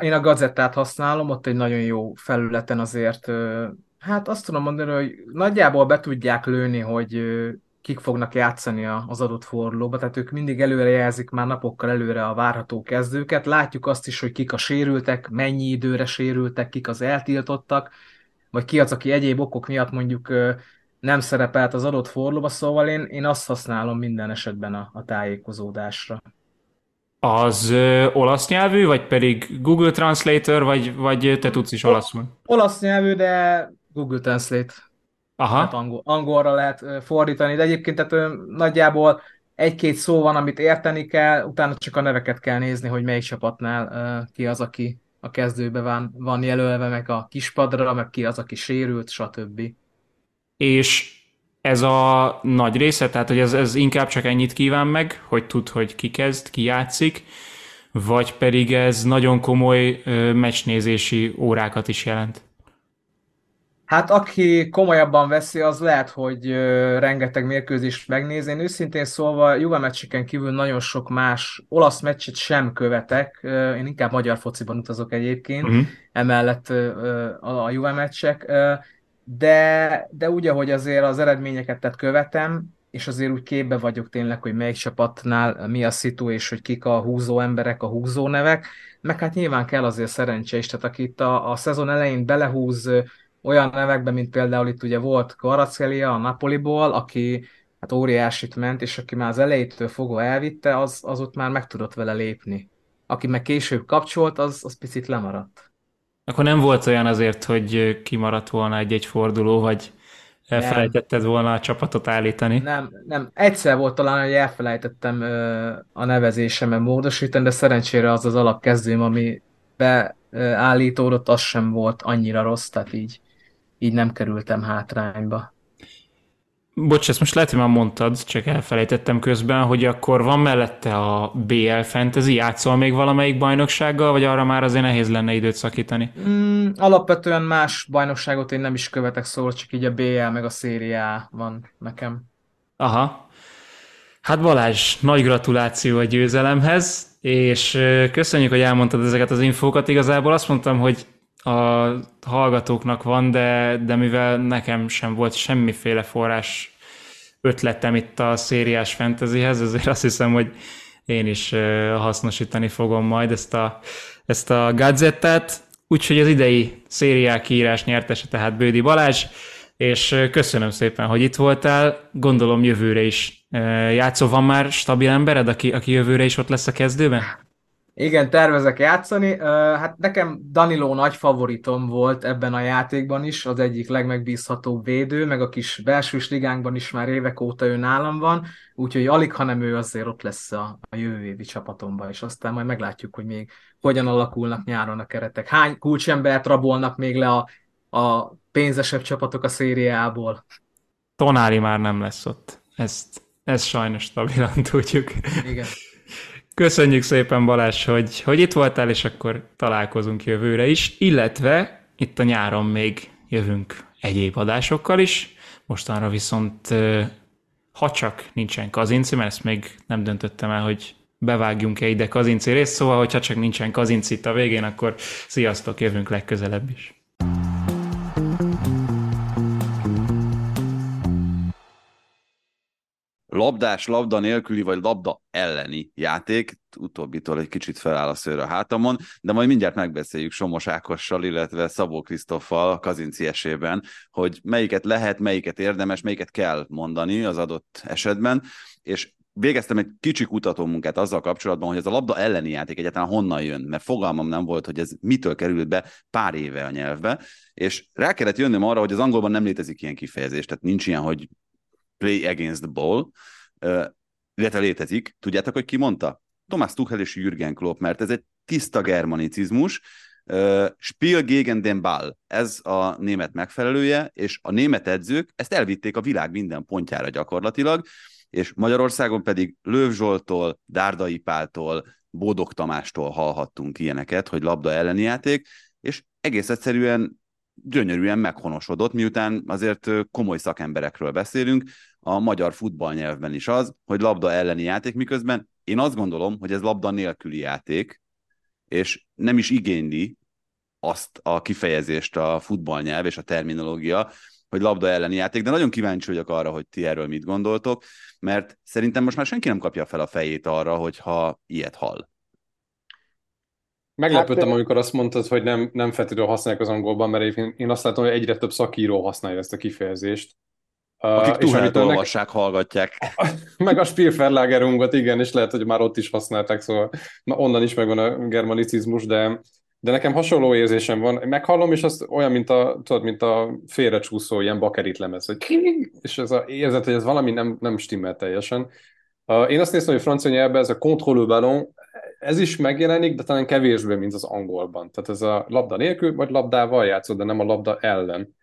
Én a gazettát használom, ott egy nagyon jó felületen azért, hát azt tudom mondani, hogy nagyjából be tudják lőni, hogy kik fognak játszani az adott fordulóba, tehát ők mindig előre jelzik már napokkal előre a várható kezdőket. Látjuk azt is, hogy kik a sérültek, mennyi időre sérültek, kik az eltiltottak, vagy ki az, aki egyéb okok miatt mondjuk nem szerepelt az adott fordulóba, szóval én, én azt használom minden esetben a, a tájékozódásra. Az ö, olasz nyelvű, vagy pedig Google Translator, vagy, vagy te tudsz is olaszul? Olasz nyelvű, de Google Translate. Aha. Tehát angol, angolra lehet fordítani, de egyébként tehát nagyjából egy-két szó van, amit érteni kell, utána csak a neveket kell nézni, hogy melyik csapatnál ki az, aki a kezdőbe van, van jelölve, meg a kispadra, meg ki az, aki sérült, stb. És ez a nagy része, tehát hogy ez, ez inkább csak ennyit kíván meg, hogy tud, hogy ki kezd, ki játszik, vagy pedig ez nagyon komoly meccsnézési órákat is jelent? Hát aki komolyabban veszi, az lehet, hogy rengeteg mérkőzést megnéz. Én őszintén szólva Juve meccseken kívül nagyon sok más olasz meccset sem követek. Én inkább magyar fociban utazok egyébként, uh-huh. emellett a Juve meccsek. De, de úgy, ahogy azért az eredményeket tehát követem, és azért úgy képbe vagyok tényleg, hogy melyik csapatnál mi a szitu, és hogy kik a húzó emberek, a húzó nevek, meg hát nyilván kell azért szerencse is, tehát aki itt a, a szezon elején belehúz olyan nevekben, mint például itt ugye volt Kvaratskhelia a Napoliból, aki hát óriásit ment, és aki már az elejétől fogva elvitte, az, az ott már meg tudott vele lépni. Aki meg később kapcsolt, az, az picit lemaradt. Akkor nem volt olyan azért, hogy kimaradt volna egy-egy forduló, vagy elfelejtetted nem. volna a csapatot állítani? Nem, nem. Egyszer volt talán, hogy elfelejtettem a nevezésemet módosítani, de szerencsére az az alapkezdőm, ami beállítódott, az sem volt annyira rossz, tehát így így nem kerültem hátrányba. Bocs, ezt most lehet, hogy már mondtad, csak elfelejtettem közben, hogy akkor van mellette a BL Fantasy, játszol még valamelyik bajnoksággal, vagy arra már azért nehéz lenne időt szakítani? Mm, alapvetően más bajnokságot én nem is követek, szóval csak így a BL meg a szériá van nekem. Aha. Hát Balázs, nagy gratuláció a győzelemhez, és köszönjük, hogy elmondtad ezeket az infókat. Igazából azt mondtam, hogy a hallgatóknak van, de, de mivel nekem sem volt semmiféle forrás ötletem itt a szériás fantasyhez, ezért azt hiszem, hogy én is hasznosítani fogom majd ezt a, ezt a gadgettet. Úgyhogy az idei szériák írás nyertese tehát Bődi Balázs, és köszönöm szépen, hogy itt voltál. Gondolom jövőre is játszol. Van már stabil embered, aki, aki jövőre is ott lesz a kezdőben? Igen, tervezek játszani. Hát nekem Danilo nagy favoritom volt ebben a játékban is, az egyik legmegbízhatóbb védő, meg a kis belsős ligánkban is már évek óta ő nálam van, úgyhogy alig, hanem ő azért ott lesz a, a jövő évi csapatomban, és aztán majd meglátjuk, hogy még hogyan alakulnak nyáron a keretek. Hány kulcsembert rabolnak még le a, a pénzesebb csapatok a szériából? Tonári már nem lesz ott. Ezt, ezt sajnos stabilan tudjuk. Igen. Köszönjük szépen Balázs, hogy, hogy itt voltál, és akkor találkozunk jövőre is, illetve itt a nyáron még jövünk egyéb adásokkal is. Mostanra viszont ha csak nincsen kazinci, mert ezt még nem döntöttem el, hogy bevágjunk-e ide kazinci részt, szóval hogyha csak nincsen kazinci itt a végén, akkor sziasztok, jövünk legközelebb is. Labdás, labda nélküli vagy labda elleni játék. Utóbbitól egy kicsit feláll a szőr a hátamon, de majd mindjárt megbeszéljük Somos Ákossal, illetve Szabó Krisztoffal Kazinci esében, hogy melyiket lehet, melyiket érdemes, melyiket kell mondani az adott esetben, és végeztem egy kicsi kutatómunkát azzal kapcsolatban, hogy ez a labda elleni játék egyáltalán honnan jön, mert fogalmam nem volt, hogy ez mitől került be pár éve a nyelvbe, és rá kellett jönnöm arra, hogy az angolban nem létezik ilyen kifejezés, tehát nincs ilyen, hogy play against the ball, illetve létezik. Tudjátok, hogy ki mondta? Thomas Tuchel és Jürgen Klopp, mert ez egy tiszta germanicizmus, Spiel gegen den Ball, ez a német megfelelője, és a német edzők ezt elvitték a világ minden pontjára gyakorlatilag, és Magyarországon pedig Löv Zsoltól, Dárdai Páltól, Bódog Tamástól hallhattunk ilyeneket, hogy labda elleni játék, és egész egyszerűen gyönyörűen meghonosodott, miután azért komoly szakemberekről beszélünk, a magyar futballnyelvben is az, hogy labda elleni játék, miközben én azt gondolom, hogy ez labda nélküli játék, és nem is igényli azt a kifejezést a futballnyelv és a terminológia, hogy labda elleni játék, de nagyon kíváncsi vagyok arra, hogy ti erről mit gondoltok, mert szerintem most már senki nem kapja fel a fejét arra, hogyha ilyet hall. Meglepődtem, hát, amikor azt mondtad, hogy nem, nem feltétlenül használják az angolban, mert én, én azt látom, hogy egyre több szakíró használja ezt a kifejezést. Akik Tuhánit olvassák, hallgatják. Meg a Spielverlagerunkat, igen, és lehet, hogy már ott is használták, szóval onnan is megvan a germanicizmus, de, de nekem hasonló érzésem van. Meghallom, és az olyan, mint a, tudod, mint a félrecsúszó ilyen bakerit lemez, hogy és ez a érzet, hogy ez valami nem, nem stimmel teljesen. Én azt néztem, hogy francia nyelvben ez a contrôle ballon, ez is megjelenik, de talán kevésbé, mint az angolban. Tehát ez a labda nélkül, vagy labdával játszod, de nem a labda ellen.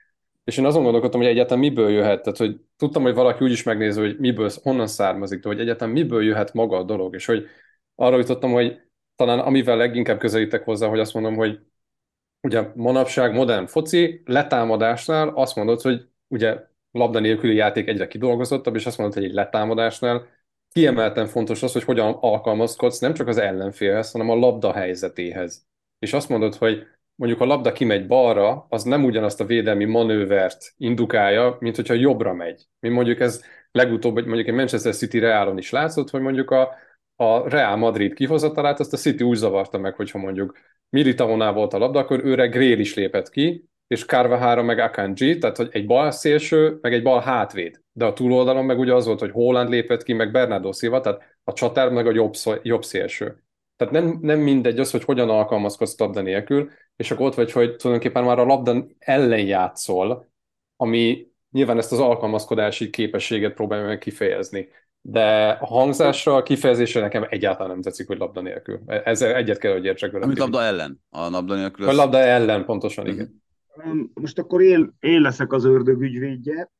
És én azon gondolkodtam, hogy egyáltalán miből jöhet, tehát hogy tudtam, hogy valaki úgy is megnézi, hogy miből, honnan származik, de hogy egyáltalán miből jöhet maga a dolog, és hogy arra jutottam, hogy talán amivel leginkább közelítek hozzá, hogy azt mondom, hogy ugye manapság modern foci, letámadásnál azt mondod, hogy ugye labda nélküli játék egyre kidolgozottabb, és azt mondod, hogy egy letámadásnál kiemelten fontos az, hogy hogyan alkalmazkodsz nem csak az ellenfélhez, hanem a labda helyzetéhez. És azt mondod, hogy mondjuk a labda kimegy balra, az nem ugyanazt a védelmi manővert indukálja, mint hogyha jobbra megy. Mi mondjuk ez legutóbb, mondjuk egy Manchester City Realon is látszott, hogy mondjuk a, a Real Madrid kihozatalát, azt a City úgy zavarta meg, hogyha mondjuk Militaonál volt a labda, akkor őre Grél is lépett ki, és Carvajal meg Akanji, tehát hogy egy bal szélső, meg egy bal hátvéd. De a túloldalon meg ugye az volt, hogy Holland lépett ki, meg Bernardo Silva, tehát a csatár meg a jobb, jobb szélső. Tehát nem, nem mindegy az, hogy hogyan alkalmazkodsz labda nélkül, és akkor ott vagy, hogy tulajdonképpen már a labda ellen játszol, ami nyilván ezt az alkalmazkodási képességet próbálja meg kifejezni. De a hangzásra, a kifejezésre nekem egyáltalán nem tetszik, hogy labda nélkül. Ezzel egyet kell, hogy értsek vele. Amit labda ellen? A labda nélkül? A labda ellen, pontosan, igen. Mhm. Most akkor én, én leszek az ördög ügyvédje.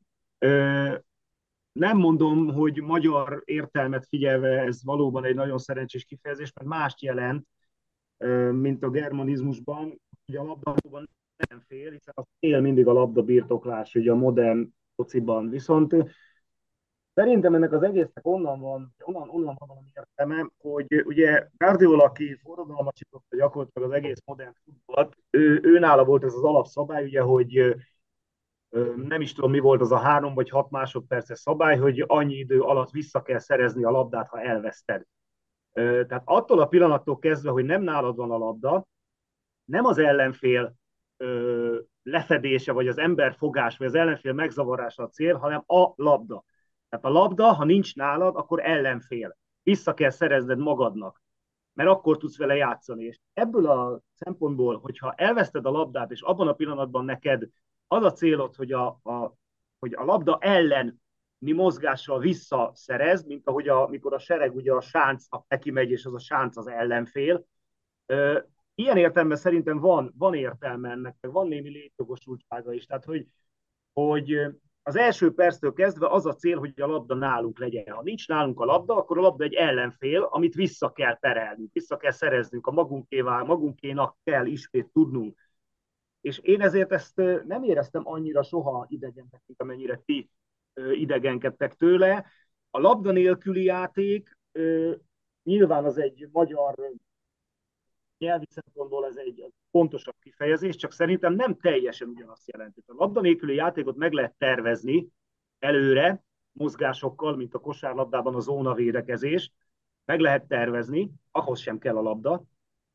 Nem mondom, hogy magyar értelmet figyelve ez valóban egy nagyon szerencsés kifejezés, mert mást jelent, mint a germanizmusban. Ugye a labdában nem fél, hiszen az fél mindig a labda birtoklás, ugye a modern fociban. Viszont Szerintem ennek az egésznek onnan van, onnan, onnan van valami értelme, hogy ugye Guardiola, aki forradalmasította gyakorlatilag az egész modern futballt, ő, ő nála volt ez az alapszabály, ugye, hogy nem is tudom, mi volt az a három vagy hat másodperces szabály, hogy annyi idő alatt vissza kell szerezni a labdát, ha elveszted. Tehát attól a pillanattól kezdve, hogy nem nálad van a labda, nem az ellenfél lefedése, vagy az ember fogás, vagy az ellenfél megzavarása a cél, hanem a labda. Tehát a labda, ha nincs nálad, akkor ellenfél. Vissza kell szerezned magadnak, mert akkor tudsz vele játszani. És ebből a szempontból, hogyha elveszted a labdát, és abban a pillanatban neked az a célod, hogy a, a, hogy a labda ellen mi mozgással visszaszerez, mint ahogy a, mikor a sereg ugye a sáncnak neki megy, és az a sánc az ellenfél. Ilyen értelemben szerintem van, van értelme ennek, van némi létjogosultsága is. Tehát, hogy, hogy az első perctől kezdve az a cél, hogy a labda nálunk legyen. Ha nincs nálunk a labda, akkor a labda egy ellenfél, amit vissza kell perelni, vissza kell szereznünk, a magunkévá, magunkénak kell ismét tudnunk. És én ezért ezt nem éreztem annyira soha idegennek, mint amennyire ti idegenkedtek tőle. A labda nélküli játék nyilván az egy magyar nyelvi szempontból ez egy pontosabb kifejezés, csak szerintem nem teljesen ugyanazt jelenti. A labda nélküli játékot meg lehet tervezni előre, mozgásokkal, mint a kosárlabdában a zónavédekezés, meg lehet tervezni, ahhoz sem kell a labda.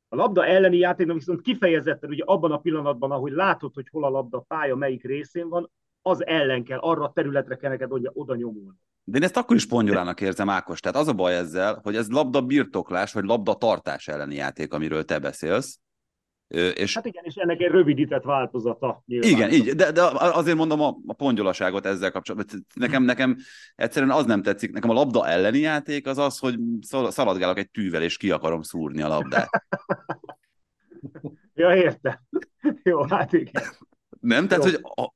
A labda elleni játéknak viszont kifejezetten ugye abban a pillanatban, ahogy látod, hogy hol a labda pálya, melyik részén van, az ellen kell, arra a területre kell neked oda, oda nyomulni. De én ezt akkor is pongyolának érzem, Ákos. Tehát az a baj ezzel, hogy ez labda birtoklás, vagy labda tartás elleni játék, amiről te beszélsz. És... Hát igen, és ennek egy rövidített változata. Nyilván. Igen, így, de, de azért mondom a, a pongyolaságot ezzel kapcsolatban. Nekem, nekem egyszerűen az nem tetszik. Nekem a labda elleni játék az az, hogy szaladgálok egy tűvel, és ki akarom szúrni a labdát. ja, értem. Jó, hát igen. Nem? Tehát, Jó. hogy a,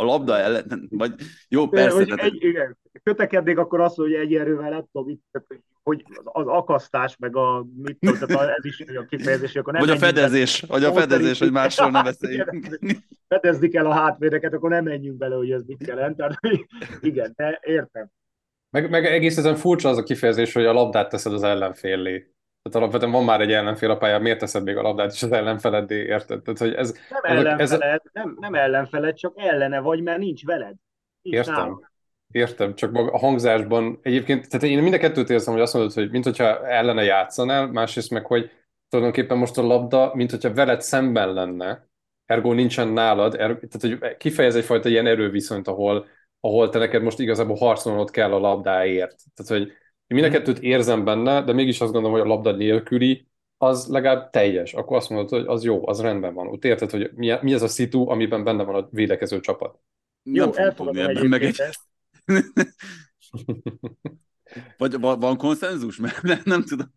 a labda ellen, vagy jó, persze. Hogy tehát... egy, igen, kötekednék, akkor azt, hogy egy erővel nem tudom, hogy az akasztás, meg a, mit tudom, tehát ez is a kifejezés, akkor nem Vagy a fedezés, vagy a fedezés, hogy másról ne beszéljünk. Fedezni kell a hátvédeket, akkor nem menjünk bele, hogy ez mit jelent. Tehát, igen, de értem. Meg, meg egész ezen furcsa az a kifejezés, hogy a labdát teszed az ellenfélé. Tehát alapvetően van már egy ellenfél a pályán, miért teszed még a labdát is az ellenfeleddé, érted? Tehát, hogy ez, nem ellenfeled, ez... nem, nem ellenfeled, csak ellene vagy, mert nincs veled. Nincs Értem. Nálad. Értem, csak a hangzásban egyébként, tehát én mind a kettőt érzem, hogy azt mondod, hogy mint hogyha ellene játszanál, másrészt meg, hogy tulajdonképpen most a labda, mint hogyha veled szemben lenne, ergo nincsen nálad, er, tehát hogy kifejez egyfajta ilyen erőviszonyt, ahol, ahol te neked most igazából harcolnod kell a labdáért. Tehát, hogy én mind a kettőt érzem benne, de mégis azt gondolom, hogy a labda nélküli az legalább teljes. Akkor azt mondod, hogy az jó, az rendben van. Ott érted, hogy mi, mi ez a szitu, amiben benne van a védekező csapat. Jó, nem fogom tudni ebben egyébként megegyezni. Vagy van, konszenzus? Mert nem, nem tudom.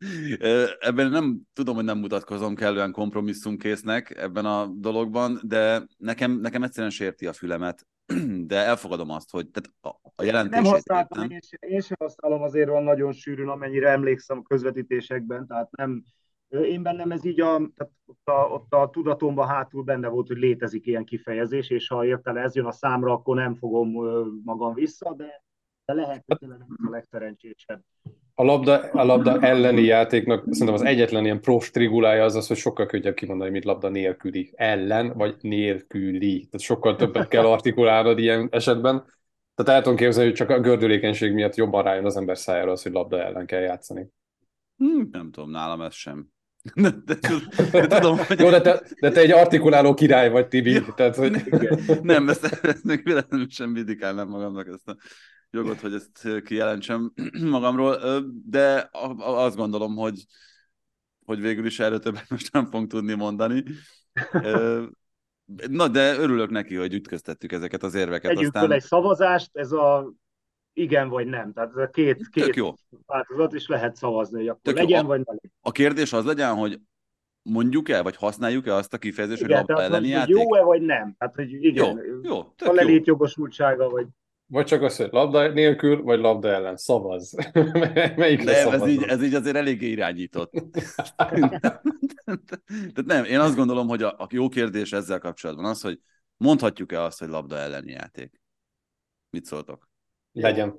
Ebben nem tudom, hogy nem mutatkozom kellően kompromisszumkésznek ebben a dologban, de nekem, nekem egyszerűen sérti a fülemet. De elfogadom azt, hogy tehát a, a Nem használtam, értem. én sem, én sem használom azért van nagyon sűrűn, amennyire emlékszem a közvetítésekben, tehát nem, én bennem ez így a, tehát ott, a, ott a tudatomban hátul benne volt, hogy létezik ilyen kifejezés, és ha értele ez jön a számra, akkor nem fogom magam vissza, de, de lehet, hogy tényleg a legszerencsésebb. A labda, a labda elleni játéknak szerintem az egyetlen ilyen pro strigulája az az, hogy sokkal könnyebb kimondani, mint labda nélküli. Ellen vagy nélküli. Tehát sokkal többet kell artikulálnod ilyen esetben. Tehát el tudom képzelni, hogy csak a gördülékenység miatt jobban rájön az ember szájára az, hogy labda ellen kell játszani. Hm, nem tudom, nálam ez sem. De, de, de tudom, hogy... Jó, de te, de te egy artikuláló király vagy, Tibi. Tehát, hogy... Nem, ezt, ezt még véletlenül sem vindikálnám magamnak ezt a jogot, hogy ezt kijelentsem magamról, de azt gondolom, hogy, hogy végül is erről többet most nem fogunk tudni mondani. Na, de örülök neki, hogy ütköztettük ezeket az érveket. Tegyünk Aztán egy szavazást, ez a igen vagy nem, tehát ez a két, tök két jó. változat, és lehet szavazni, hogy akkor Tök jó. legyen A- vagy ne legyen. A kérdés az legyen, hogy mondjuk el, vagy használjuk-e azt a kifejezést, hogy Igen, labda tehát elleni hogy játék? jó-e vagy nem, tehát hogy igen, Jó, jó, a tök jó. lelétjogosultsága, vagy Vagy csak az, hogy labda nélkül, vagy labda ellen. Szavaz. Melyikre Nem, ez így, ez így azért eléggé irányított. Tehát nem, én azt gondolom, hogy a, a jó kérdés ezzel kapcsolatban az, hogy mondhatjuk-e azt, hogy labda elleni játék? Mit szóltok? Legyen.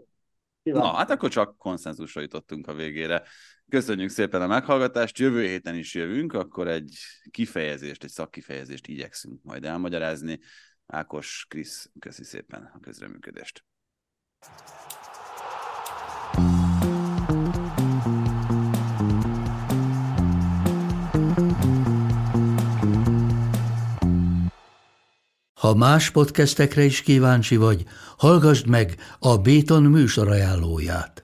Na, hát akkor csak konszenzusra jutottunk a végére. Köszönjük szépen a meghallgatást, jövő héten is jövünk, akkor egy kifejezést, egy szakkifejezést igyekszünk majd elmagyarázni. Ákos, Krisz, köszi szépen a közreműködést. Ha más podcastekre is kíváncsi vagy, hallgassd meg a Béton műsor ajánlóját.